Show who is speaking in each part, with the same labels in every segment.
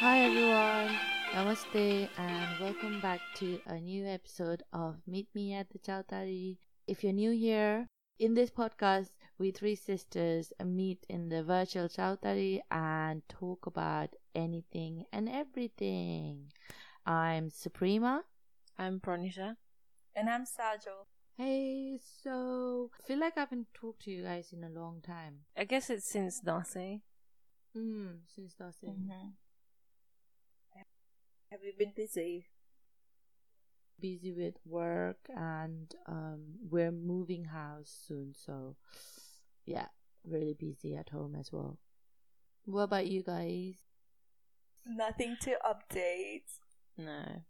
Speaker 1: Hi everyone, Namaste and welcome back to a new episode of Meet Me at the Chautari. If you're new here, in this podcast, we three sisters meet in the virtual Chautari and talk about anything and everything. I'm Suprema.
Speaker 2: I'm Pronisha.
Speaker 3: And I'm Sajal.
Speaker 1: Hey, so I feel like I haven't talked to you guys in a long time.
Speaker 2: I guess it's since Nasi.
Speaker 1: Hmm, since last.
Speaker 3: Mm-hmm. Have you been busy?
Speaker 1: busy with work and um we're moving house soon so yeah really busy at home as well what about you guys
Speaker 3: Nothing to update.
Speaker 2: No.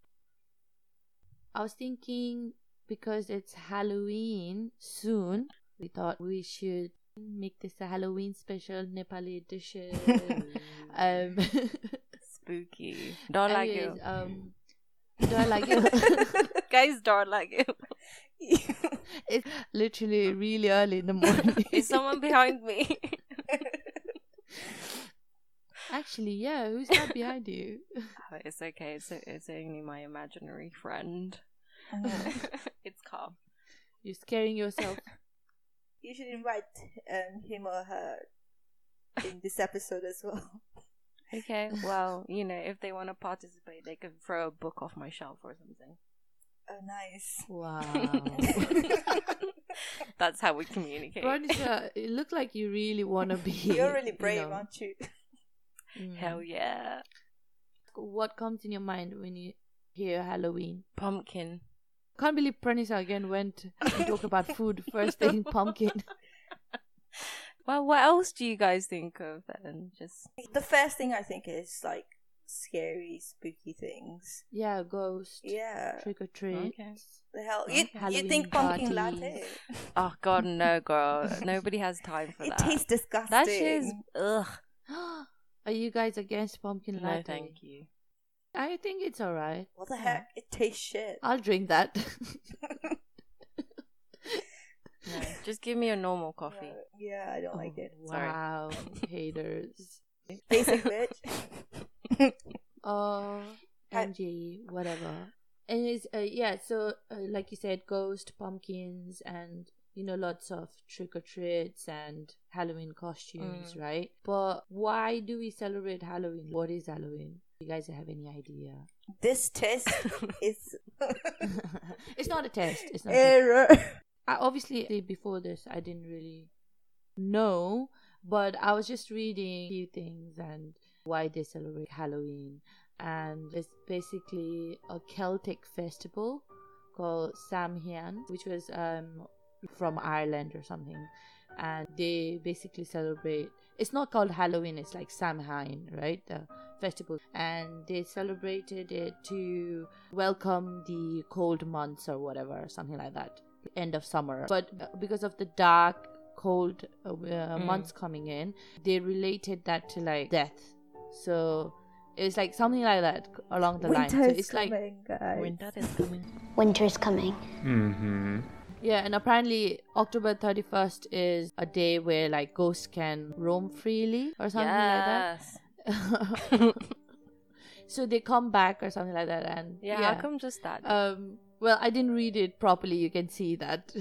Speaker 1: I was thinking because it's halloween soon we thought we should make this a halloween special nepali edition um
Speaker 2: Spooky. Don't like you.
Speaker 1: um do i like it
Speaker 2: Guys don't like you.
Speaker 1: it's literally really early in the morning
Speaker 2: Is someone behind me?
Speaker 1: Actually, yeah, who's that behind you?
Speaker 2: Oh, it's okay. It's, it's only my imaginary friend. it's calm.
Speaker 1: You're scaring yourself.
Speaker 3: you should invite um, him or her in this episode as well.
Speaker 2: Okay. Well, you know, if they want to participate, they can throw a book off my shelf or something.
Speaker 3: Oh, nice.
Speaker 1: Wow.
Speaker 2: That's how we communicate.
Speaker 1: Veronica, it looked like you really want to be.
Speaker 3: You're really
Speaker 1: you
Speaker 3: brave,
Speaker 1: know,
Speaker 3: aren't you?
Speaker 1: Mm.
Speaker 2: Hell yeah.
Speaker 1: What comes in your mind when you hear Halloween?
Speaker 2: Pumpkin.
Speaker 1: Can't believe Pranisa again went to talk about food first thing pumpkin.
Speaker 2: Well, what else do you guys think of then? Just
Speaker 3: The first thing I think is like scary, spooky things.
Speaker 1: Yeah, ghost.
Speaker 3: Yeah.
Speaker 1: Trick or treat.
Speaker 2: Okay.
Speaker 3: The hell?
Speaker 2: Okay.
Speaker 3: You, you think pumpkin
Speaker 1: parties.
Speaker 3: latte?
Speaker 2: oh god, no, girl. Nobody has time for
Speaker 3: It
Speaker 2: that.
Speaker 3: It tastes disgusting.
Speaker 2: that shit is ugh.
Speaker 1: Are you guys against pumpkin
Speaker 2: No,
Speaker 1: latte?
Speaker 2: thank you.
Speaker 1: I think it's alright.
Speaker 3: What the heck? It tastes shit.
Speaker 1: I'll drink that.
Speaker 2: No, just give me a normal coffee.
Speaker 3: Yeah, I don't like it.
Speaker 2: Sorry.
Speaker 1: wow, haters.
Speaker 3: Basic bitch.
Speaker 1: Oh,
Speaker 3: I-
Speaker 1: MG, whatever. And it's uh, yeah. So uh, like you said, ghost pumpkins and you know lots of trick or treats and Halloween costumes,
Speaker 2: Mm.
Speaker 1: right? But why do we celebrate Halloween? What is Halloween? You guys have any idea?
Speaker 3: This test is
Speaker 1: it's not a test. It's not. A test.
Speaker 3: error.
Speaker 1: I, obviously, before this, I didn't really know, but I was just reading a few things and why they celebrate Halloween. And it's basically a Celtic festival called Samhain, which was um, from Ireland or something. And they basically celebrate, it's not called Halloween, it's like Samhain, right? The festival. And they celebrated it to welcome the cold months or whatever, something like that end of summer. But uh, because of the dark, cold uh, uh, months coming in, they related that to like death. So it's like something like that along the line. So
Speaker 3: Winter is
Speaker 1: like
Speaker 3: coming, guys.
Speaker 2: Winter is coming.
Speaker 4: Winter's coming.
Speaker 5: Mm-hmm.
Speaker 1: Yeah, and apparently October thirty first is a day where like ghosts can roam freely or something
Speaker 2: yes.
Speaker 1: like that. so they come back or something like that, and
Speaker 2: Yeah, how come just that?
Speaker 1: Um, well, I didn't read it properly. You can see that.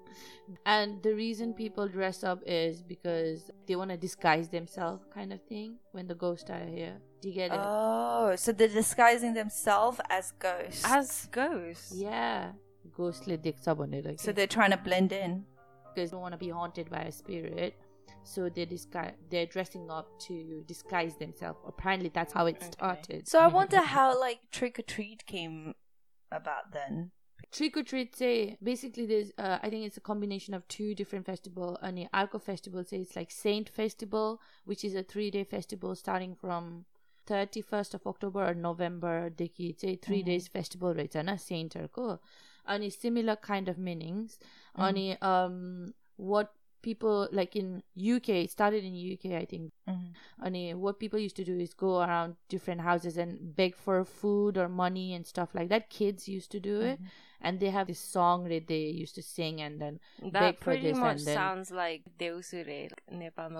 Speaker 1: and the reason people dress up is because they want to disguise themselves, kind of thing, when the ghosts are here. Do you get it?
Speaker 3: Oh, so they're disguising themselves as ghosts.
Speaker 2: As ghosts.
Speaker 1: yeah Ghostly dicks up on it. Okay.
Speaker 3: so they're trying to blend in.
Speaker 1: because they don't want to be haunted by a spirit. So they disguise, they're dressing up to disguise themselves. Apparently, that's how it
Speaker 2: Okay.
Speaker 1: started.
Speaker 3: So I wonder how like trick or treat came about then.
Speaker 1: Trick or treat say basically there's uh, I think it's a combination of two different festival. And the Arco festival say it's like Saint Festival, which is a three day festival starting from 31st of October or November देखि चाहिँ three days festival रहेछ होइन सेन्टहरूको any similar kind of meanings mm. only um what people like in uk started in uk i think
Speaker 3: mm-hmm.
Speaker 1: mm. only what people used to do is go around different houses and beg for food or money and stuff like that kids used to do mm-hmm. it and they have this song that they used to sing and then
Speaker 2: that pretty much
Speaker 1: then...
Speaker 2: sounds like Deusure Nepal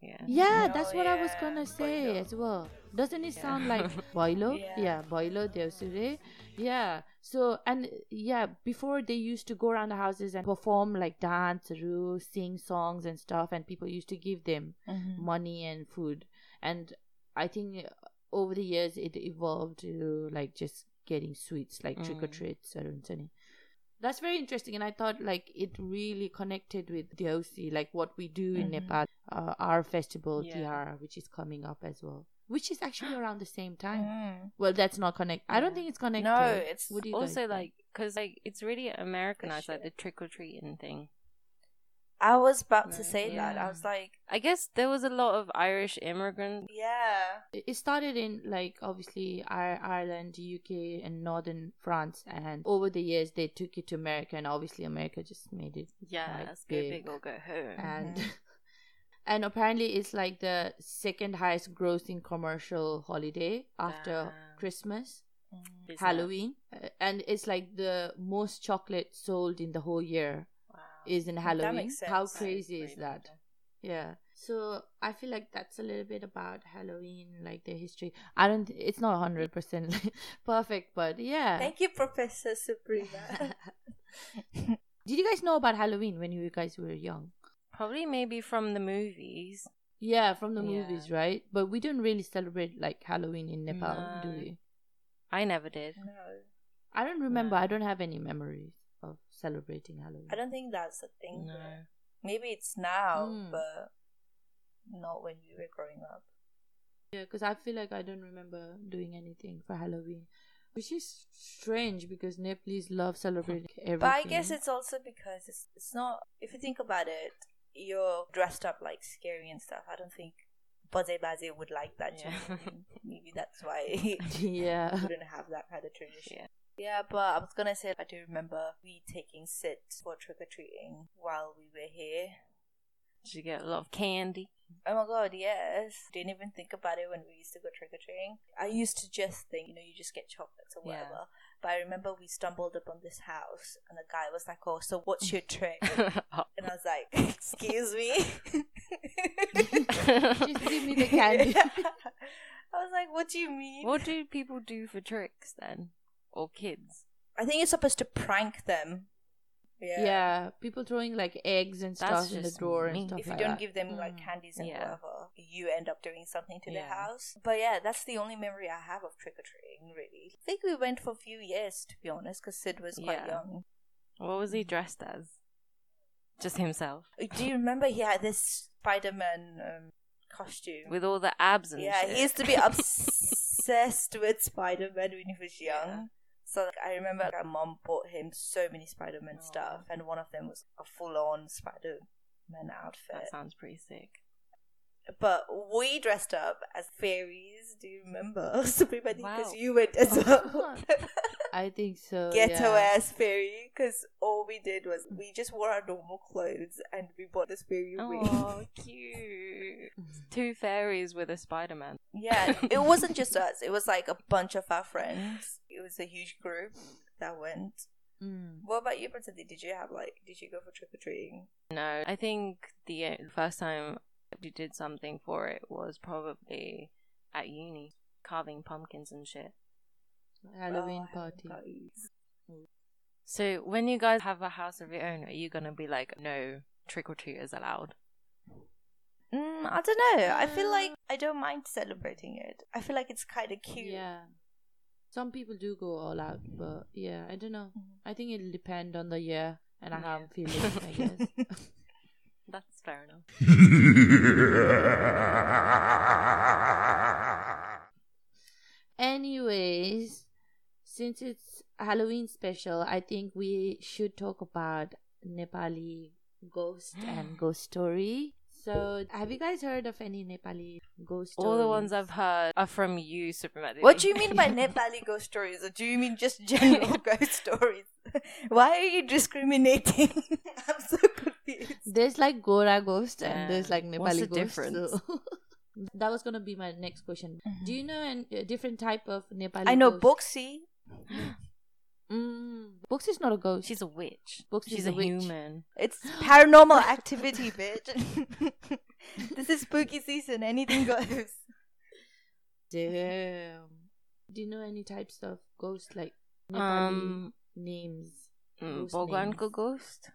Speaker 2: yeah,
Speaker 1: yeah
Speaker 3: oh,
Speaker 1: that's what yeah. I was gonna say
Speaker 3: boilo.
Speaker 1: as well doesn't it
Speaker 2: yeah.
Speaker 1: sound like Boilo
Speaker 3: yeah,
Speaker 1: yeah Boilo Deusure yeah so and yeah, before they used to go around the houses and perform like dance, ru, sing songs and stuff, and people used to give them
Speaker 3: Mhm.
Speaker 1: money and food. And I think uh, over the years it evolved to like just getting sweets like trick or
Speaker 2: Mm.
Speaker 1: treats or. That's very interesting, and I thought like it really connected with Deosi, like what we do in
Speaker 3: Mhm.
Speaker 1: Nepal, uh, our festival
Speaker 2: Yeah.
Speaker 1: Which is coming up as well, which is actually around the same time.
Speaker 3: Mm.
Speaker 1: Well, that's not connect. I don't think it's connected.
Speaker 3: No, it's
Speaker 1: What do you
Speaker 2: Also, like, because like it's really Americanized, like the trick or treating thing.
Speaker 3: I was about to
Speaker 2: No,
Speaker 3: say that. I was like,
Speaker 2: I guess there was a lot of Irish immigrants.
Speaker 3: yeah.
Speaker 1: It it started in like obviously Ireland, UK, and northern France, and over the years they took it to America, and obviously America just made it
Speaker 2: Yeah,
Speaker 1: Like,
Speaker 2: let's go
Speaker 1: big.
Speaker 2: big or go home.
Speaker 1: and
Speaker 3: Mhm.
Speaker 1: And apparently it's like the second highest grossing commercial holiday after. Christmas,
Speaker 3: Mm.
Speaker 2: Is that-
Speaker 1: Halloween, Uh, and it's like the most chocolate sold in the whole year
Speaker 2: Wow.
Speaker 1: is in Halloween. How crazy is that? Yeah. So I feel like that's a little bit about Halloween, like the history. I don't. It's not hundred percent perfect, but yeah.
Speaker 3: Thank you, Professor Suprema.
Speaker 1: Did you guys know about Halloween when you guys were young?
Speaker 2: Probably maybe from the movies.
Speaker 1: Yeah, from the
Speaker 2: Yeah.
Speaker 1: movies, right? But we don't really celebrate like Halloween in Nepal, do we?
Speaker 2: I never did.
Speaker 3: no,
Speaker 1: I don't remember.
Speaker 2: No.
Speaker 1: I don't have any memories of celebrating Halloween.
Speaker 3: I don't think that's a thing.
Speaker 2: No.
Speaker 3: there. Maybe it's now,
Speaker 1: Mm.
Speaker 3: but not when we were growing up.
Speaker 1: Yeah, because I feel like I don't remember doing anything for Halloween, which is strange because Nepalese love celebrating everything.
Speaker 3: But I guess it's also because it's it's not. If you think about it, you're dressed up like scary and stuff. I don't think Baze Baze would like that.
Speaker 2: Yeah.
Speaker 3: Maybe that's why
Speaker 1: yeah.
Speaker 3: wouldn't have that kind of tradition.
Speaker 2: Yeah.
Speaker 3: Yeah, but I was gonna say I do remember we taking sit for trick or treating while we were here.
Speaker 2: Did you get a lot of candy?
Speaker 3: Oh my god, yes. Didn't even think about it when we used to go trick or treating. I used to just think, you know, you just get chocolates or
Speaker 2: Yeah.
Speaker 3: Whatever. But I remember we stumbled upon this house and the guy was like, Oh, so what's your trick? And I was like, Excuse me?
Speaker 1: Just give me the candy.
Speaker 3: I was like, What do you mean?
Speaker 2: what do people do for tricks then? Or kids?
Speaker 3: I think you're supposed to prank them.
Speaker 1: Yeah. people throwing like eggs and
Speaker 2: That's
Speaker 1: stuff in the
Speaker 2: just
Speaker 1: drawer
Speaker 2: mean.
Speaker 1: and stuff
Speaker 3: if you
Speaker 1: like
Speaker 3: don't
Speaker 1: that.
Speaker 3: give them like
Speaker 1: Mm.
Speaker 3: candies and
Speaker 2: Yeah.
Speaker 3: whatever, you end up doing something to the house. But yeah, that's the only memory I have of trick or treating. Really, I think we went for a few years to be honest, because Sid was quite
Speaker 2: Yeah.
Speaker 3: young.
Speaker 2: What was he dressed as? Just himself.
Speaker 3: Do you remember he had this Spider-Man um, costume?
Speaker 2: With all the abs and
Speaker 3: yeah,
Speaker 2: shit.
Speaker 3: he used to be obsessed with Spider-Man when he was young. So like, I remember my mom bought him so many Spider-Man stuff, and one of them was a full-on Spider-Man outfit.
Speaker 2: That sounds pretty sick.
Speaker 3: But we dressed up as fairies. Do you remember? Everybody, because
Speaker 2: Wow.
Speaker 3: you went as well.
Speaker 1: I think so.
Speaker 3: Ghetto
Speaker 1: yeah.
Speaker 3: ass fairy. Because all we did was we just wore our normal clothes and we bought this fairy ring.
Speaker 2: Oh, cute. Two fairies with a Spider Man.
Speaker 3: Yeah, it wasn't just us. It was like a bunch of our friends. It was a huge group that went.
Speaker 1: Mm.
Speaker 3: What about you, Princess? Did you have like? Did you go for trick or treating?
Speaker 2: No, I think the uh, first time we did something for it was probably at uni, carving pumpkins and shit.
Speaker 1: Halloween
Speaker 3: Oh,
Speaker 1: party.
Speaker 2: So when you guys have a house of your own, are you gonna be like, no trick or treat is allowed?
Speaker 3: Mm, I don't know. I feel like I don't mind celebrating it. I feel like it's kind of cute.
Speaker 1: Yeah. Some people do go all out, but yeah, I don't know.
Speaker 3: Mhm.
Speaker 1: I think it'll depend on the year and I
Speaker 2: Yeah.
Speaker 1: have feelings, I guess.
Speaker 2: That's fair enough.
Speaker 1: Anyways, since it's Halloween special, I think we should talk about Nepali ghost and ghost story. So, have you guys heard of any Nepali ghost stories?
Speaker 2: All the ones I've heard are from you, Superman.
Speaker 3: What do you mean by Nepali ghost stories, or do you mean just general ghost stories? Why are you discriminating? I'm so confused.
Speaker 1: There's like Gora ghost and there's like Nepali
Speaker 2: What's the
Speaker 1: ghost.
Speaker 2: difference?
Speaker 1: so- that was gonna be my next question. Do you know an- a different type of Nepali?
Speaker 3: I know
Speaker 1: ghost?
Speaker 3: Boxy.
Speaker 1: Mm, Books is not a ghost.
Speaker 2: She's a witch.
Speaker 1: Books
Speaker 2: She's
Speaker 1: is
Speaker 2: a,
Speaker 1: a witch.
Speaker 2: human.
Speaker 3: It's paranormal activity, bitch. this is spooky season. Anything goes.
Speaker 1: Damn. Do you know any types of ghosts like Nepali
Speaker 2: Um,
Speaker 1: names.
Speaker 2: Mm,
Speaker 1: ghost
Speaker 2: Mandir
Speaker 1: names.
Speaker 2: ghost?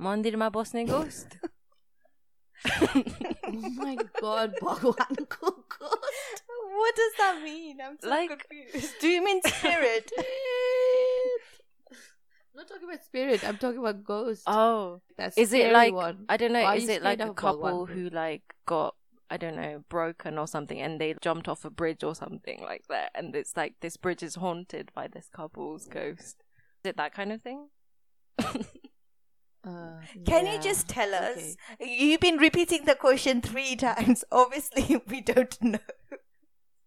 Speaker 2: Mondirma Bosne ghost?
Speaker 1: oh my god, Boganko ghost?
Speaker 3: What does that mean? I'm so
Speaker 2: like,
Speaker 3: confused. Do you mean spirit?
Speaker 1: I'm not talking about spirit. I'm talking about ghost.
Speaker 2: Oh,
Speaker 1: that's
Speaker 2: is it like
Speaker 1: one.
Speaker 2: I don't know?
Speaker 1: Why
Speaker 2: is it like a couple who like got I don't know broken or something, and they jumped off a bridge or something like that, and it's like this bridge is haunted by this couple's ghost it that kind of thing
Speaker 1: Uh,
Speaker 3: Can
Speaker 1: yeah.
Speaker 3: you just tell us?
Speaker 1: Okay.
Speaker 3: You've been repeating the question three times. Obviously, we don't know.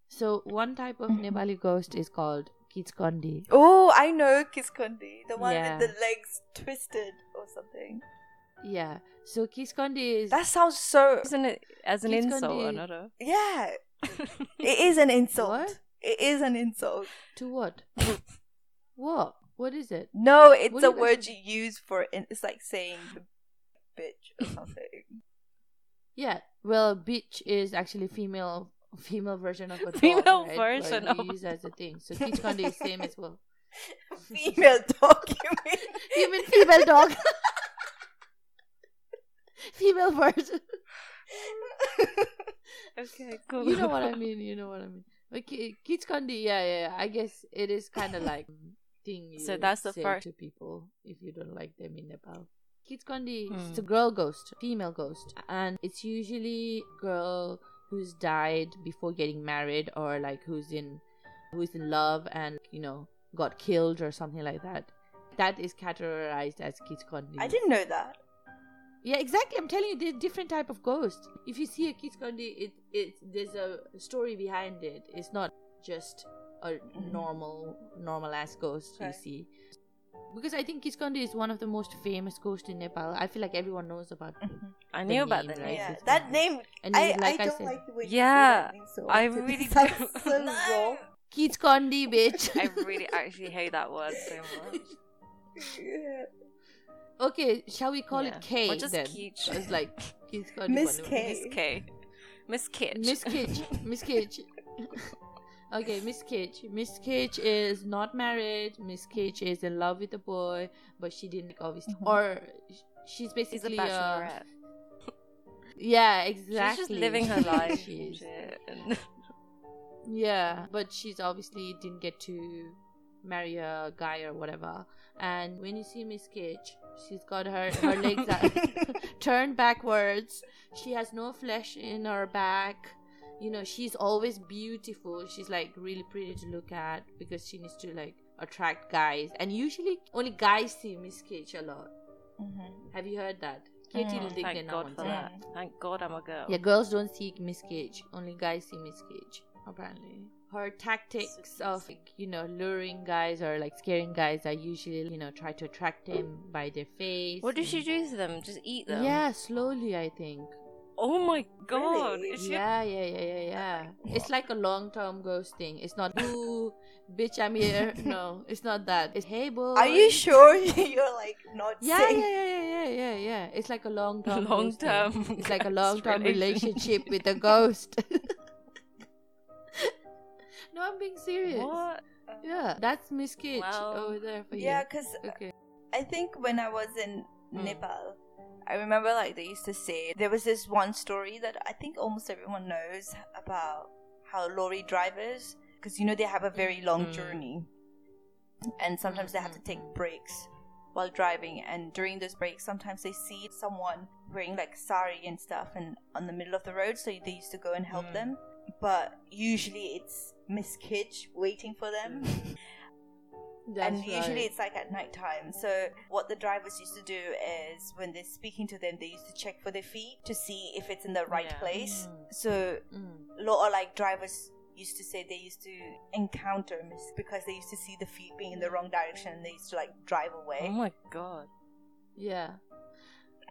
Speaker 1: So one type of Nepali ghost is called Kitskondi.
Speaker 3: Oh, I know Kiskondi, the one
Speaker 1: Yeah.
Speaker 3: with the legs twisted or something.
Speaker 1: Yeah. So Kitskondi is
Speaker 3: That sounds so.
Speaker 2: isn't it as an
Speaker 1: It's
Speaker 2: insult
Speaker 1: gonna
Speaker 2: or not a
Speaker 3: Yeah, it is an insult.
Speaker 1: What?
Speaker 3: It is an insult.
Speaker 1: to what? what? What is it?
Speaker 3: No, it's
Speaker 1: What
Speaker 3: a
Speaker 1: you
Speaker 3: word you use for it. It's like saying bitch or something.
Speaker 1: Yeah. Well, bitch is actually female female version of a dog,
Speaker 2: Female
Speaker 1: right?
Speaker 2: version
Speaker 1: Like,
Speaker 2: of-
Speaker 1: we use as a thing. So Kitskondi is the same as well.
Speaker 3: Female dog, you mean?
Speaker 1: You mean female dog? female version.
Speaker 2: okay cool
Speaker 1: you know what I mean. You know what I mean. But Ki- Kitskondi, yeah, yeah, yeah. I guess it is kind of like thing you
Speaker 2: So that's the
Speaker 1: say
Speaker 2: first-
Speaker 1: to people if you don't like them in Nepal. Kitskondi
Speaker 2: Hmm.
Speaker 1: is a girl ghost, female ghost, and it's usually girl who's died before getting married or like who's in who's in love and you know got killed or something like that. That is categorized as Kitskondi.
Speaker 3: I didn't know that.
Speaker 1: Yeah, exactly. I'm telling you, there's different type of ghost. If you see a Kitskondi, it it there's a story behind it. It's not just a mm-hmm. normal normal ass ghost you see. Because I think Kitskondi is one of the most famous ghosts in Nepal. I feel like everyone knows about it.
Speaker 2: I
Speaker 1: the
Speaker 2: knew about
Speaker 1: name, right?
Speaker 2: name
Speaker 3: Yeah, that
Speaker 1: fine.
Speaker 3: name.
Speaker 1: And
Speaker 3: I,
Speaker 1: like
Speaker 3: I
Speaker 1: I
Speaker 3: don't
Speaker 1: said-
Speaker 3: like the way
Speaker 2: Yeah,
Speaker 3: say that name so
Speaker 2: I
Speaker 3: often.
Speaker 2: really
Speaker 3: It sounds
Speaker 2: do.
Speaker 3: so
Speaker 2: No.
Speaker 1: bitch.
Speaker 2: I really actually hate that word so much
Speaker 3: Yeah.
Speaker 1: okay, shall we call
Speaker 2: Yeah.
Speaker 1: it K
Speaker 2: Or just
Speaker 1: then?
Speaker 2: Keech.
Speaker 1: It's like Kitskondi.
Speaker 3: Miss
Speaker 1: Banu.
Speaker 3: K.
Speaker 2: Miss K Miss Kitch
Speaker 1: Miss Kitch. Miss Kitch. okay, Miss Kitch. Miss Kitch is not married. Miss Kitch is in love with a boy, but she didn't obviously,
Speaker 3: Mhm.
Speaker 1: or sh- she's
Speaker 2: She's a
Speaker 1: basically uh, yeah, exactly.
Speaker 2: She's just living her life
Speaker 1: She
Speaker 2: and
Speaker 1: is.
Speaker 2: shit and
Speaker 1: Yeah, but she's obviously didn't get to marry a guy or whatever. And when you see Miss Kitch, she's got her her legs turned backwards. She has no flesh in her back. You know, she's always beautiful. She's like really pretty to look at because she needs to like attract guys. And usually only guys see Miss Kitch a lot.
Speaker 3: Mhm.
Speaker 1: Have you heard that? Katie
Speaker 3: Mm,
Speaker 1: will dig
Speaker 2: Thank
Speaker 1: in
Speaker 2: God for
Speaker 1: time.
Speaker 2: that. Thank God I'm a girl.
Speaker 1: Yeah, girls don't see Miss Cage. Only guys see Miss Cage, apparently. Her tactics of, like, you know, luring guys or like scaring guys are usually, you know, try to attract them by their face.
Speaker 2: What does she do to them? Just eat them?
Speaker 1: Yeah, slowly, I think.
Speaker 2: Oh my God.
Speaker 3: Really?
Speaker 2: She
Speaker 1: Yeah, yeah, yeah, yeah, yeah. It's like a long term ghost thing. It's not, ooh, bitch, I'm here. No, it's not that. It's, hey, boy.
Speaker 3: Are you sure you're like not
Speaker 1: Yeah,
Speaker 3: saying?
Speaker 1: yeah, yeah, yeah, yeah, yeah, yeah. It's like a long term.
Speaker 2: Long term
Speaker 1: It's like a long term relationship with a ghost. no, I'm being serious.
Speaker 2: What?
Speaker 1: Yeah, that's Miss Kitch
Speaker 2: Wow.
Speaker 1: over there for
Speaker 3: Yeah,
Speaker 1: you.
Speaker 3: Yeah, because
Speaker 1: Okay.
Speaker 3: I think when I was in
Speaker 1: Mm.
Speaker 3: Nepal, I remember like they used to say there was this one story that I think almost everyone knows about how lorry drivers, because you know they have a very long
Speaker 1: Mm.
Speaker 3: journey, and sometimes they have to take breaks while driving. And during those breaks, sometimes they see someone wearing like sari and stuff, and on the middle of the road, so they used to go and help
Speaker 1: Mm.
Speaker 3: them. But usually it's Miss Kitch waiting for them.
Speaker 1: That's
Speaker 3: and usually
Speaker 1: right.
Speaker 3: it's like at night time. So what the drivers used to do is when they're speaking to them, they used to check for their feet to see if it's in the right
Speaker 2: Yeah.
Speaker 3: place.
Speaker 1: Mm.
Speaker 3: So
Speaker 1: Mm.
Speaker 3: a lot of like drivers used to say they used to encounter miss because they used to see the feet being in the wrong direction and they used to like drive away.
Speaker 2: Oh my God.
Speaker 1: Yeah.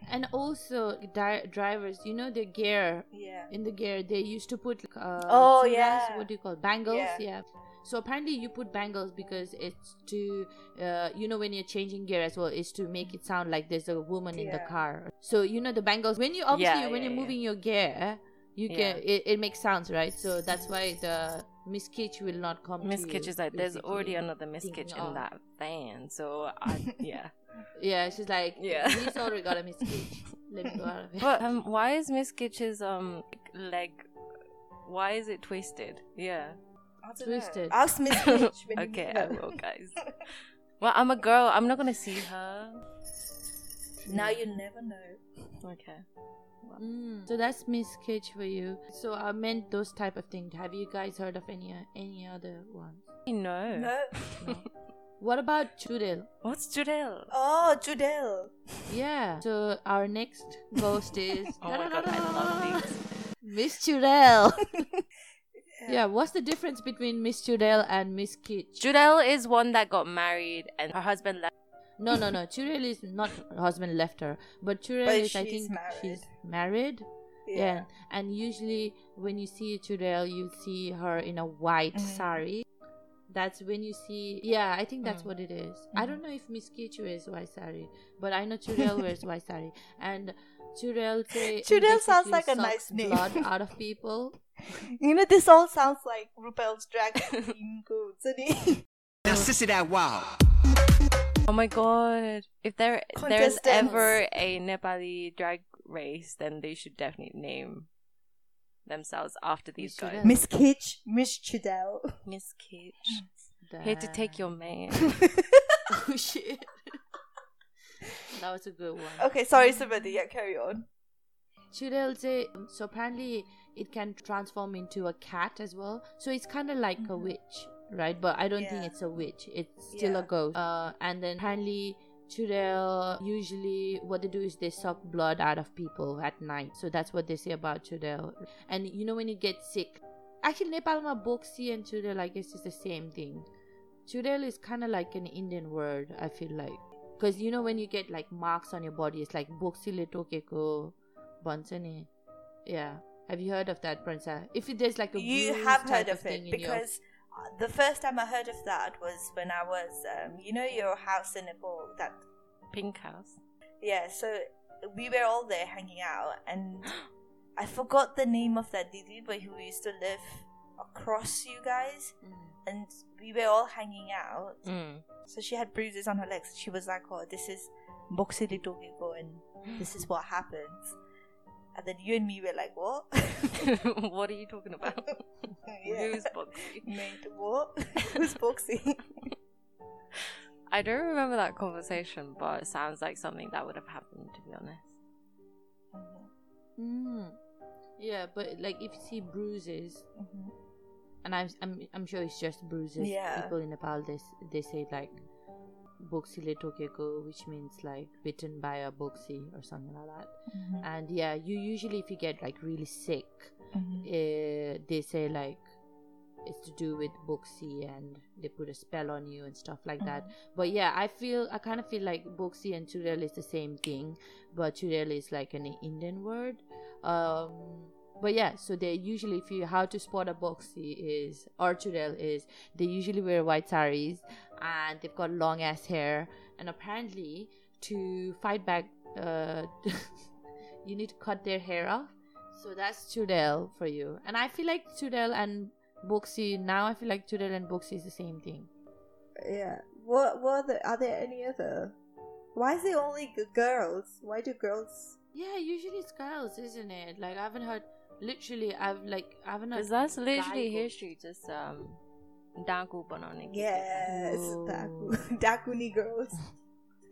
Speaker 1: and also di- drivers, you know the gear
Speaker 3: Yeah.
Speaker 1: in the gear they used to put like, uh,
Speaker 3: Oh,
Speaker 1: churras,
Speaker 3: yeah.
Speaker 1: what do you call it? bangles
Speaker 3: Yeah.
Speaker 1: yeah. So apparently you put bangles because it's to uh, you know when you're changing gear as well is to make it sound like there's a woman in the car so you know the bangles when you obviously
Speaker 2: Yeah,
Speaker 1: when
Speaker 2: yeah,
Speaker 1: you're
Speaker 2: yeah.
Speaker 1: moving your gear you
Speaker 2: Yeah.
Speaker 1: can it, it makes sounds right so that's why the miss kitch will not come
Speaker 2: Miss Kitch is like, there's already another Miss Kitch in that van, so I, yeah.
Speaker 1: yeah she's like
Speaker 2: Yeah.
Speaker 1: he's already got a miss kitch let me go out of it
Speaker 2: But um, why is Miss Kitch's um leg? Why is it twisted? Yeah.
Speaker 3: I don't
Speaker 1: Twisted.
Speaker 3: Know. Ask Miss Kitch when you
Speaker 2: okay,
Speaker 3: meet
Speaker 2: I will, guys. Well, I'm a girl. I'm not gonna see her.
Speaker 3: Now you never know.
Speaker 2: Okay.
Speaker 1: Mm. So that's Miss Kitch for you. So I meant those type of things. Have you guys heard of any any other ones?
Speaker 2: No.
Speaker 3: No.
Speaker 1: No. what about Judel?
Speaker 2: What's Judel?
Speaker 3: Oh, Judel.
Speaker 1: Yeah. So our next ghost is
Speaker 2: Oh my god, I love these.
Speaker 1: Miss Chudel. yeah. What's the difference between Miss Chudel and Miss Kitch?
Speaker 2: Judel is one that got married and her husband left.
Speaker 1: no, no, no. Chudel is not her husband left her, but Chudel
Speaker 3: But
Speaker 1: is I think
Speaker 3: married.
Speaker 1: she's married. Yeah. And usually when you see Chudel, you see her in a white
Speaker 3: Mhm.
Speaker 1: sari. That's when you see. Yeah, I think that's
Speaker 2: Mm.
Speaker 1: what it is. I don't know if Miss Kichu wears white sari, but I know Chudel wears white sari. And Chudel say
Speaker 3: Chudel sounds like a nice name.
Speaker 1: blood out of people.
Speaker 3: You know, this all sounds like RuPaul's drag queen codes. isn't it?
Speaker 4: Now, sissy that wow.
Speaker 2: Oh my god! If there there's ever a Nepali drag race, then they should definitely name themselves after these
Speaker 1: We
Speaker 2: guys.
Speaker 3: Miss Kitch, Miss Chudel.
Speaker 2: Miss Kitch. Here to take your man.
Speaker 1: oh shit. That was a good one.
Speaker 3: okay, sorry, Samantha. Yeah, carry on.
Speaker 1: Chudel say so apparently it can transform into a cat as well. So it's kind of like a witch, right? But I don't think it's a witch. It's still
Speaker 3: Yeah.
Speaker 1: a ghost. Uh, and then apparently Chudel usually what they do is they suck blood out of people at night. So that's what they say about Chudel. And you know when you get sick, actually Nepal Nepalma Boxi and Chudel I guess is the same thing. Chudel is kind of like an Indian word. I feel like because you know when you get like marks on your body it's like boxilito keko bansane yeah. Have you heard of that pransa if there's like a
Speaker 3: you have heard of,
Speaker 1: of
Speaker 3: it because your... the first time i heard of that was when i was um, you know your house in nepal that
Speaker 2: pink house.
Speaker 3: Yeah so we were all there hanging out and i forgot the name of that didi but who used to live across you guys,
Speaker 1: Mm.
Speaker 3: and we were all hanging out.
Speaker 2: Mm.
Speaker 3: So she had bruises on her legs. She was like, "Oh, this is boxili tokeko, and this is what happens." And then you and me were like, "What?"
Speaker 2: what are you talking about?
Speaker 3: Yeah.
Speaker 2: Who's Boxy?
Speaker 3: Mate, what? Who's boxy?
Speaker 2: I don't remember that conversation, but it sounds like something that would have happened, to be honest.
Speaker 1: Mm. yeah but like if you see bruises
Speaker 3: Mhm.
Speaker 1: And I'm, I'm i'm sure it's just bruises
Speaker 3: Yeah.
Speaker 1: people in nepal they, they say like boxile tokeko which means like bitten by a boxy or something like that
Speaker 3: Mhm.
Speaker 1: and yeah you usually if you get like really sick
Speaker 3: Mhm.
Speaker 1: uh, they say like it's to do with boxy and they put a spell on you and stuff like that but yeah i feel i kind of feel like boxy and churel is the same thing but churel is like an indian word um but yeah so they usually if you how to spot a boxy is or churel is they usually wear white saris and they've got long ass hair and apparently to fight back uh you need to cut their hair off so that's Chudel for you. And I feel like Chudel and Boxy now I feel like Chudel and Boxy is the same thing.
Speaker 3: Yeah. What? What? Are there, are there any other? Why is it only g- girls? Why do girls?
Speaker 1: Yeah, usually it's girls, isn't it? Like I haven't heard literally I've like I haven't heard
Speaker 2: Because that's literally
Speaker 1: guy go-
Speaker 2: history, just um, daku banana.
Speaker 3: Yes,
Speaker 1: Ooh.
Speaker 3: daku, dakuni girls.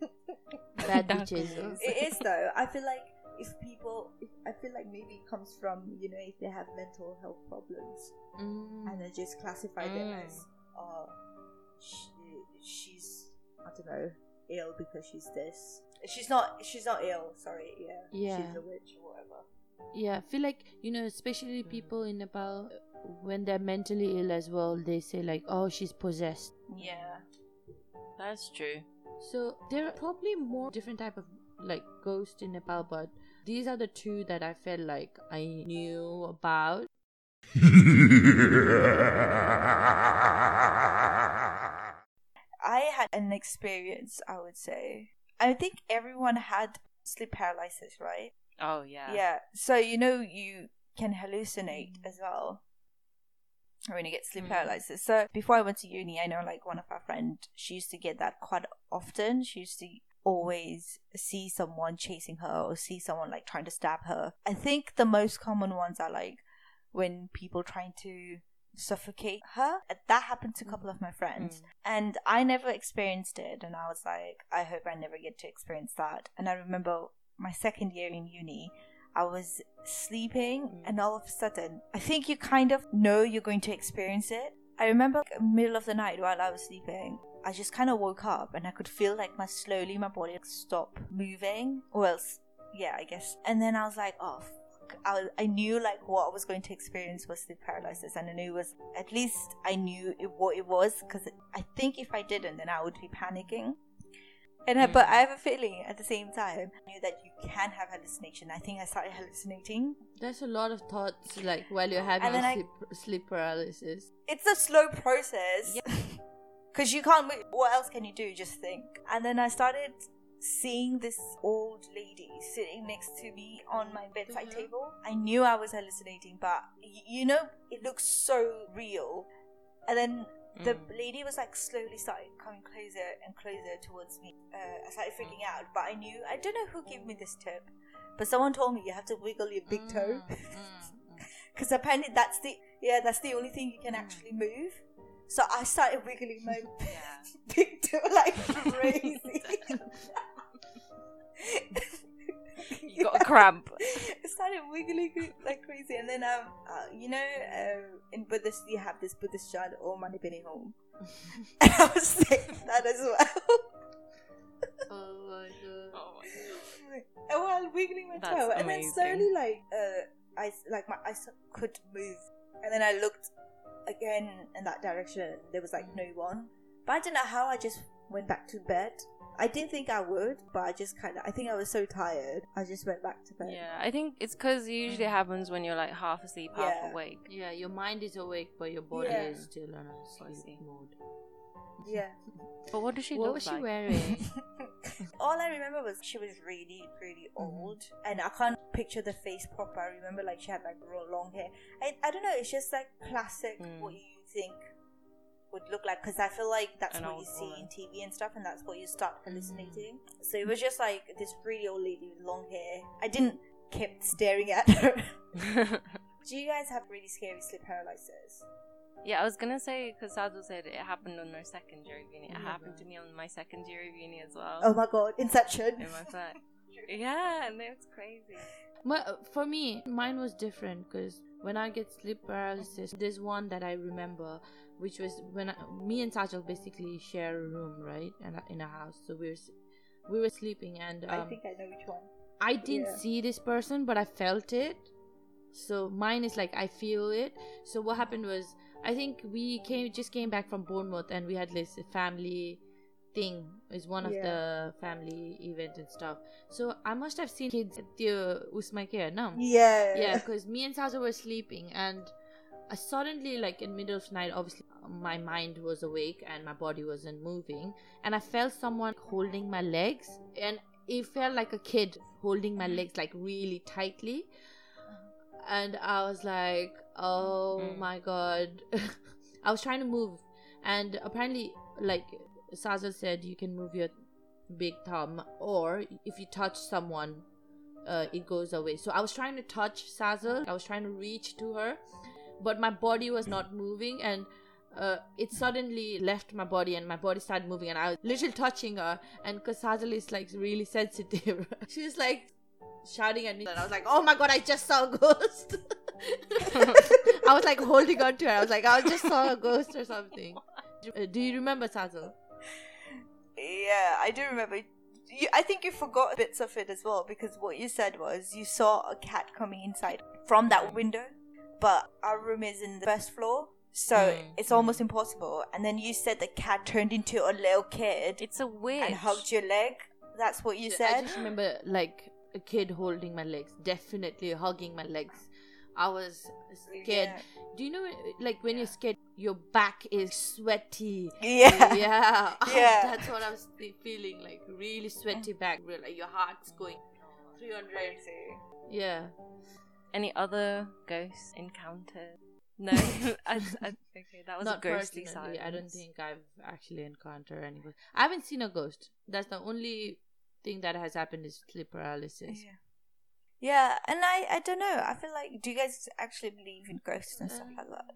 Speaker 1: bad
Speaker 2: Dark
Speaker 1: bitches.
Speaker 3: it is though. I feel like if people, if, I feel like maybe it comes from you know if they have mental health problems
Speaker 1: Mm.
Speaker 3: and they just classify them
Speaker 2: Mm.
Speaker 3: as, oh, she, she's I don't know ill because she's this. She's not. She's not ill. Sorry. Yeah.
Speaker 1: Yeah.
Speaker 3: She's a witch or whatever.
Speaker 1: Yeah, I feel like you know, especially people in Nepal when they're mentally ill as well, they say like, "Oh, she's possessed."
Speaker 3: Yeah.
Speaker 2: That's true.
Speaker 1: So there are probably more different type of like ghosts in Nepal, but these are the two that I felt like I knew about.
Speaker 3: I had an experience, I would say. I think everyone had sleep paralysis, right?
Speaker 2: Oh yeah.
Speaker 3: Yeah. So you know you can hallucinate mm. as well when you get sleep
Speaker 2: Mm.
Speaker 3: paralysis. So before I went to uni, I know like one of our friends, she used to get that quite often. She used to always see someone chasing her or see someone like trying to stab her. I think the most common ones are like when people trying to suffocate her. Uh, that happened to a couple of my friends. Mm. And I never experienced it and I was like, I hope I never get to experience that. And I remember my second year in uni, I was sleeping
Speaker 2: Mm.
Speaker 3: and all of a sudden, I think you kind of know you're going to experience it. I remember like, middle of the night while I was sleeping, I just kind of woke up and I could feel like my slowly my body stop moving. Or else, yeah, I guess. And then I was like, oh, fuck. I, I knew like what I was going to experience was sleep paralysis, and I knew it was at least I knew it, what it was because I think if I didn't, then I would be panicking. And I, but
Speaker 2: Mm.
Speaker 3: I have a feeling at the same time I knew that you can have hallucination. I think I started hallucinating.
Speaker 1: There's a lot of thoughts like while you're having a
Speaker 3: I-
Speaker 1: sleep, sleep paralysis.
Speaker 3: It's a slow process because you can't. What else can you do? Just think. And then I started seeing this old lady sitting next to me on my bedside
Speaker 1: Mhm.
Speaker 3: table. I knew I was hallucinating, but y- you know, it looks so real. And then the
Speaker 2: Mm.
Speaker 3: lady was like slowly started coming closer and closer towards me. Uh, I started freaking out, but I knew I don't know who gave me this tip, but someone told me you have to wiggle your big toe
Speaker 1: Mm, mm,
Speaker 3: because apparently that's the yeah that's the only thing you can actually move. So I started wiggling my
Speaker 2: Yeah.
Speaker 3: big toe like crazy.
Speaker 2: You got a cramp.
Speaker 3: I started wiggling like crazy, and then um, uh, you know, uh, in Buddhist you have this Buddhist chant, "Om Mani Padme Hum," and I was saying that as well.
Speaker 1: Oh my god.
Speaker 2: Oh my god.
Speaker 3: and while wiggling my
Speaker 2: That's
Speaker 3: toe, and then slowly, like, uh, I s- like my I s- could move, and then I looked again in that direction. There was like no one, but I don't know how. I just went back to bed. I didn't think I would, but I just kind of. I think I was so tired. I just went back to bed.
Speaker 2: Yeah, I think it's because it usually happens when you're like half asleep, half
Speaker 3: Yeah.
Speaker 2: awake.
Speaker 1: Yeah, your mind is awake, but your body
Speaker 3: Yeah.
Speaker 1: is still on a sleep mode.
Speaker 3: Yeah.
Speaker 2: But what does she
Speaker 1: what
Speaker 2: look
Speaker 1: was she wearing?
Speaker 3: All I remember was she was really, really old, and I can't picture the face proper. I remember like she had like long hair. I, I don't know. It's just like classic
Speaker 2: Mm.
Speaker 3: what you think would look like because I feel like that's
Speaker 2: An
Speaker 3: what you see
Speaker 2: woman.
Speaker 3: in TV and stuff, and that's what you start hallucinating. Mm. So it was just like this really old lady with long hair. I didn't kept staring at her. Do you guys have really scary sleep paralysis?
Speaker 2: yeah, I was gonna say because Sadu said it happened on her second year of uni. It
Speaker 1: Yeah,
Speaker 2: happened to me on my second year of uni as well.
Speaker 3: Oh my god, Inception.
Speaker 2: In my flat. Yeah, and it was crazy.
Speaker 1: My, for me, mine was different because when I get sleep paralysis, there's one that I remember, which was when I, me and Sajal basically share a room, right, in a, in a house. So we were we were sleeping, and um,
Speaker 3: I think I know which one.
Speaker 1: I didn't
Speaker 3: Yeah.
Speaker 1: see this person, but I felt it. So mine is like I feel it. So what happened was I think we came just came back from Bournemouth and we had this family thing is one of
Speaker 3: Yeah.
Speaker 1: the family event and stuff. So I must have seen kids at the Usma care, no?
Speaker 3: Yeah.
Speaker 1: Yeah, because me and Saza were sleeping and I suddenly like in middle of the night obviously my mind was awake and my body wasn't moving and I felt someone holding my legs and it felt like a kid holding my legs like really tightly and I was like oh
Speaker 2: Mm.
Speaker 1: my god I was trying to move and apparently like Saza said you can move your big thumb or if you touch someone uh, it goes away. So I was trying to touch Sajal. I was trying to reach to her, but my body was not moving, and uh, it suddenly left my body, and my body started moving, and I was literally touching her. And because Sajal is like really sensitive, she was like shouting at me, and I was like, "Oh my god, I just saw a ghost." I was like holding on to her. I was like, "I just saw a ghost or something." Uh, Do you remember Sajal?
Speaker 3: Yeah, I do remember. You, I think you forgot bits of it as well because what you said was you saw a cat coming inside from that window, but our room is in the first floor, so
Speaker 1: Mm,
Speaker 3: it's almost impossible. And then you said the cat turned into a little kid
Speaker 2: It's a witch.
Speaker 3: and hugged your leg. That's what you said.
Speaker 1: I just remember like a kid holding my legs, definitely hugging my legs. I was scared.
Speaker 3: Yeah.
Speaker 1: Do you know like when you're scared, your back is sweaty.
Speaker 3: Yeah.
Speaker 1: yeah,
Speaker 3: Yeah.
Speaker 1: That's what I was feeling like. Really sweaty back. Like your heart's going 300. Yeah.
Speaker 2: Any other ghost encounters? No. I, I, okay, that was
Speaker 1: Not
Speaker 2: a ghostly silence.
Speaker 1: I don't think I've actually encountered any ghost. I haven't seen a ghost. That's the only thing that has happened is sleep paralysis.
Speaker 3: Yeah. Yeah, and I I don't know. I feel like do you guys actually believe in ghosts and stuff like that?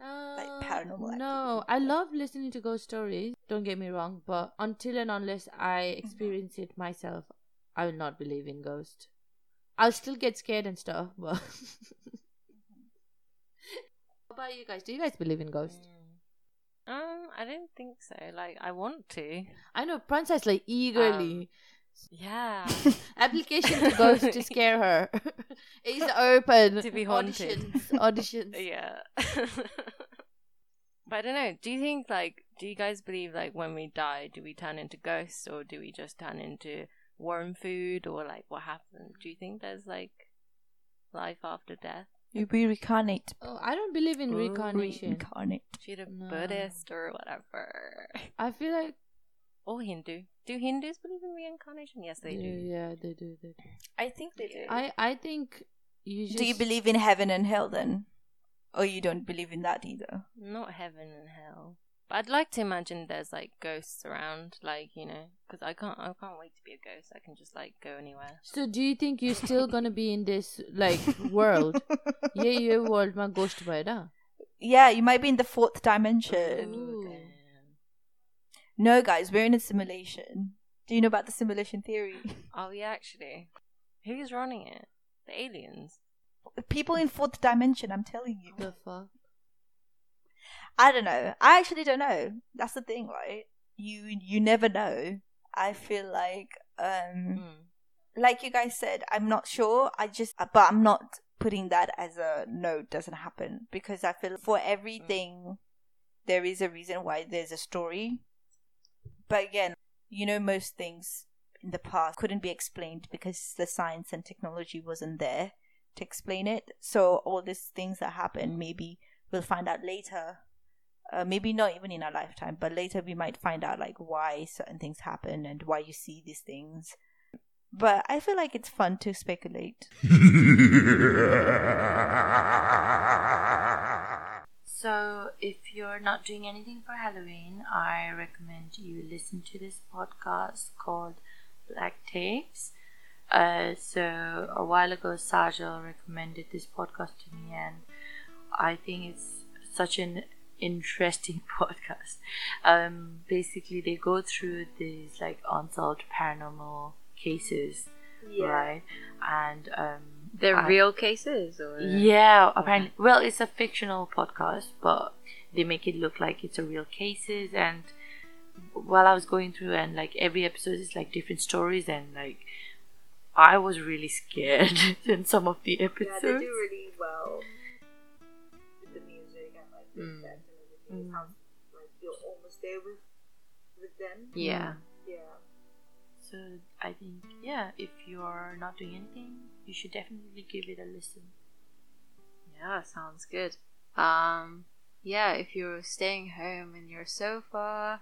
Speaker 1: Uh,
Speaker 3: paranormal
Speaker 1: No, I love listening to ghost stories. Don't get me wrong, but until and unless I
Speaker 3: Mm-hmm.
Speaker 1: experience it myself, I will not believe in ghosts. I'll still get scared and stuff, but. How about you guys? Do you guys believe in ghosts?
Speaker 2: Um, I don't think so. Like, I want to.
Speaker 1: I know Princess like eagerly.
Speaker 2: Yeah.
Speaker 1: Application to ghosts to scare her is open.
Speaker 2: To be haunted.
Speaker 1: Auditions. auditions.
Speaker 2: yeah. but I don't know. Do you think, like, do you guys believe, like, when we die, do we turn into ghosts or do we just turn into worm food or, like, what happens? Do you think there's, like, life after death?
Speaker 3: You be reincarnate.
Speaker 1: Oh, I don't believe in reincarnation.
Speaker 3: Reincarnate.
Speaker 2: Should a
Speaker 1: No.
Speaker 2: Buddhist or whatever?
Speaker 1: I feel like
Speaker 2: Or Hindu. Do Hindus believe in reincarnation? Yes, they
Speaker 1: yeah,
Speaker 2: do.
Speaker 1: yeah, they do. They do.
Speaker 3: I think they do.
Speaker 1: I I think you just
Speaker 3: do you believe in heaven and hell then? Or you don't believe in that either?
Speaker 2: Not heaven and hell. But I'd like to imagine there's like ghosts around, like you know, because I can't, I can't wait to be a ghost. I can just like go anywhere.
Speaker 1: So do you think you're still gonna be in this like world? yeah, ये world में ghost भएर
Speaker 3: Yeah, you might be in the fourth dimension.
Speaker 1: Ooh.
Speaker 3: No, guys, we're in a simulation. Do you know about the simulation theory?
Speaker 2: Oh yeah, actually, who's running it? The aliens.
Speaker 3: People in fourth dimension, I'm telling you.
Speaker 1: The fuck?
Speaker 3: I don't know. I actually don't know. That's the thing, right? You you never know. I feel like um
Speaker 2: Mm.
Speaker 3: like you guys said, I'm not sure. I just but I'm not putting that as a no it doesn't happen because I feel for everything there is a reason why there's a story. But again, you know most things in the past couldn't be explained because the science and technology wasn't there to explain it. So all these things that happen maybe we'll find out later uh, maybe not even in our lifetime, but later we might find out like why certain things happen and why you see these things. But I feel like it's fun to speculate.
Speaker 6: So, if you're not doing anything for Halloween, I recommend you listen to this podcast called Black Tapes. Uh, so, a while ago, Sajal recommended this podcast to me, and I think it's such an interesting podcast. Um, basically, they go through these like unsolved paranormal cases, right? And um,
Speaker 2: They're
Speaker 6: I-
Speaker 2: real cases, or
Speaker 6: yeah, apparently. Well, it's a fictional podcast, but they make it look like it's a real cases. And while I was going through, and like every episode is like different stories, and like I was really scared in some of the episodes.
Speaker 4: Yeah, they do really
Speaker 2: well
Speaker 4: effects and everything. It sounds like you're almost there with with them.
Speaker 2: yeah.
Speaker 4: Yeah.
Speaker 6: So I think, yeah, if you're not doing anything, you should definitely give it a listen.
Speaker 2: Yeah, sounds good. Um, yeah, if you're staying home in your sofa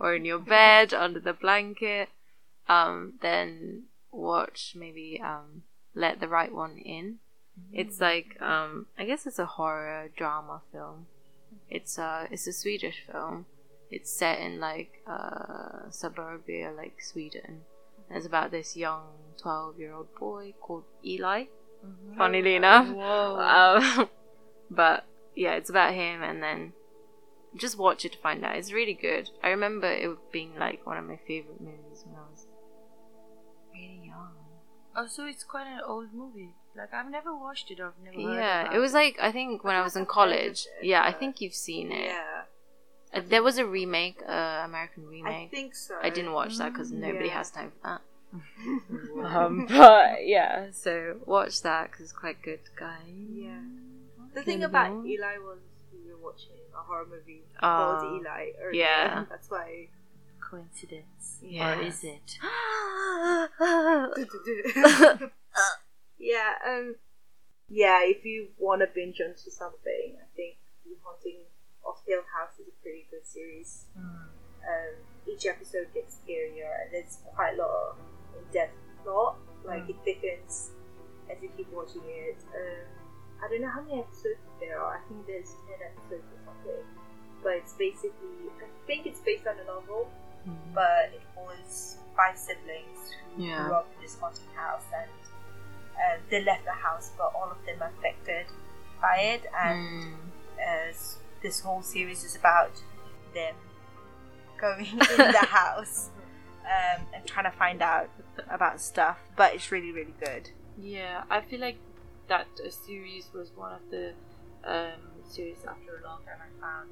Speaker 2: or in your bed under the blanket, um, then watch maybe um, Let the Right One In. It's like um, I guess it's a horror drama film. It's a it's a Swedish film. It's set in like uh, suburbia, like Sweden. It's about this young twelve year old boy called Eli. Funnily enough, um, but yeah, it's about him, and then just watch it to find out. It's really good. I remember it being like one of my favorite movies when I was really young.
Speaker 6: Oh, so it's quite an old movie. Like I've never watched it. I've never. heard
Speaker 2: Yeah,
Speaker 6: about
Speaker 2: it was like I think when I was in
Speaker 4: I've heard of
Speaker 2: college.
Speaker 4: it,
Speaker 2: Yeah, I think you've seen it.
Speaker 4: Yeah.
Speaker 2: Uh, there was a remake, uh, American remake.
Speaker 4: I think so.
Speaker 2: I didn't watch that because nobody
Speaker 4: Yeah.
Speaker 2: has time for that. um, but yeah, so watch that because it's quite good, guy.
Speaker 4: Yeah. The thing
Speaker 2: Can
Speaker 4: about
Speaker 2: you?
Speaker 4: Eli was we were watching a horror movie
Speaker 2: Ah,
Speaker 4: called Eli earlier.
Speaker 2: yeah.
Speaker 4: That's why
Speaker 1: coincidence, or is it?
Speaker 3: yeah, um, yeah. If you want to binge onto something, I think The Haunting of Hill House is a pretty good series.
Speaker 1: Hmm.
Speaker 3: Um, each episode gets scarier, and there's quite a lot of in-depth plot. Like
Speaker 1: Mm.
Speaker 3: it thickens as you keep watching it. Um, I don't know how many episodes there are. I think there's ten episodes or something. But it's basically, I think it's based on a novel
Speaker 1: Hmm.
Speaker 3: but it was five siblings who
Speaker 6: Yeah.
Speaker 3: grew up in this haunted house and uh, they left the house, but all of them are affected by it. And
Speaker 6: Mm.
Speaker 3: uh, this whole series is about them going in the house um, and trying to find out about stuff. But it's really, really good.
Speaker 1: Yeah, I feel like that uh, series was one of the um, series after a long time I found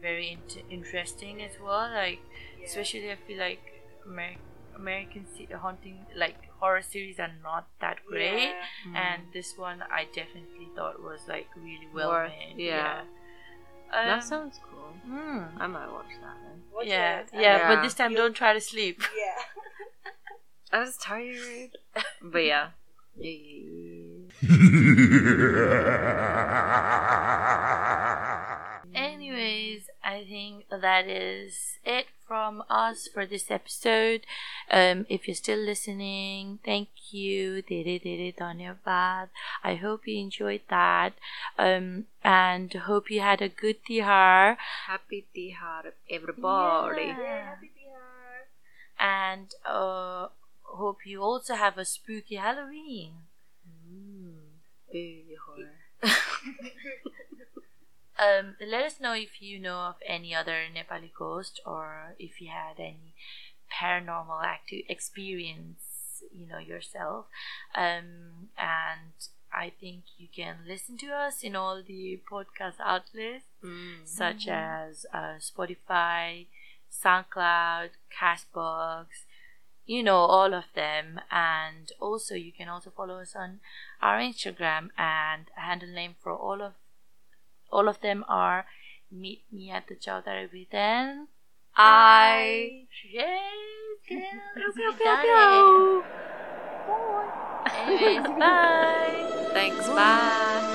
Speaker 1: very int- interesting as well. Like, especially I feel like Amer- American se- haunting, like horror series, are not that great.
Speaker 3: Yeah.
Speaker 1: And this one I definitely thought was like really well
Speaker 6: Worth-
Speaker 1: made.
Speaker 6: yeah.
Speaker 1: Um,
Speaker 6: that sounds cool.
Speaker 1: hmm.
Speaker 6: I might watch that then.
Speaker 3: Watch
Speaker 1: yeah,
Speaker 3: it.
Speaker 1: yeah,
Speaker 6: Yeah.
Speaker 1: but this time don't try to sleep.
Speaker 3: Yeah.
Speaker 6: I was tired. but yeah. Yeah, yeah,
Speaker 1: Anyways, I think that is it from us for this episode. Um, if you're still listening, thank you. Dere dere dhanyavad. I hope you enjoyed that. Um, and hope you had a good tihar.
Speaker 6: Happy Tihar, everybody.
Speaker 1: Yeah. Happy Tihar. And uh, hope you also have a spooky Halloween. Um, let us know if you know of any other Nepali ghost or if you had any paranormal active experience, you know, yourself. Um, and I think you can listen to us in all the podcast outlets
Speaker 6: Mm.
Speaker 1: such as uh, Spotify, SoundCloud, Castbox, you know, all of them. And also, you can also follow us on our Instagram and handle name for all of all of them are Meet Me at the Chowdhury Then.
Speaker 6: I.
Speaker 1: Yes, girl,
Speaker 6: Pew,
Speaker 1: we
Speaker 6: pew,
Speaker 1: done
Speaker 6: pew.
Speaker 1: Anyways, bye.
Speaker 6: Thanks, bye.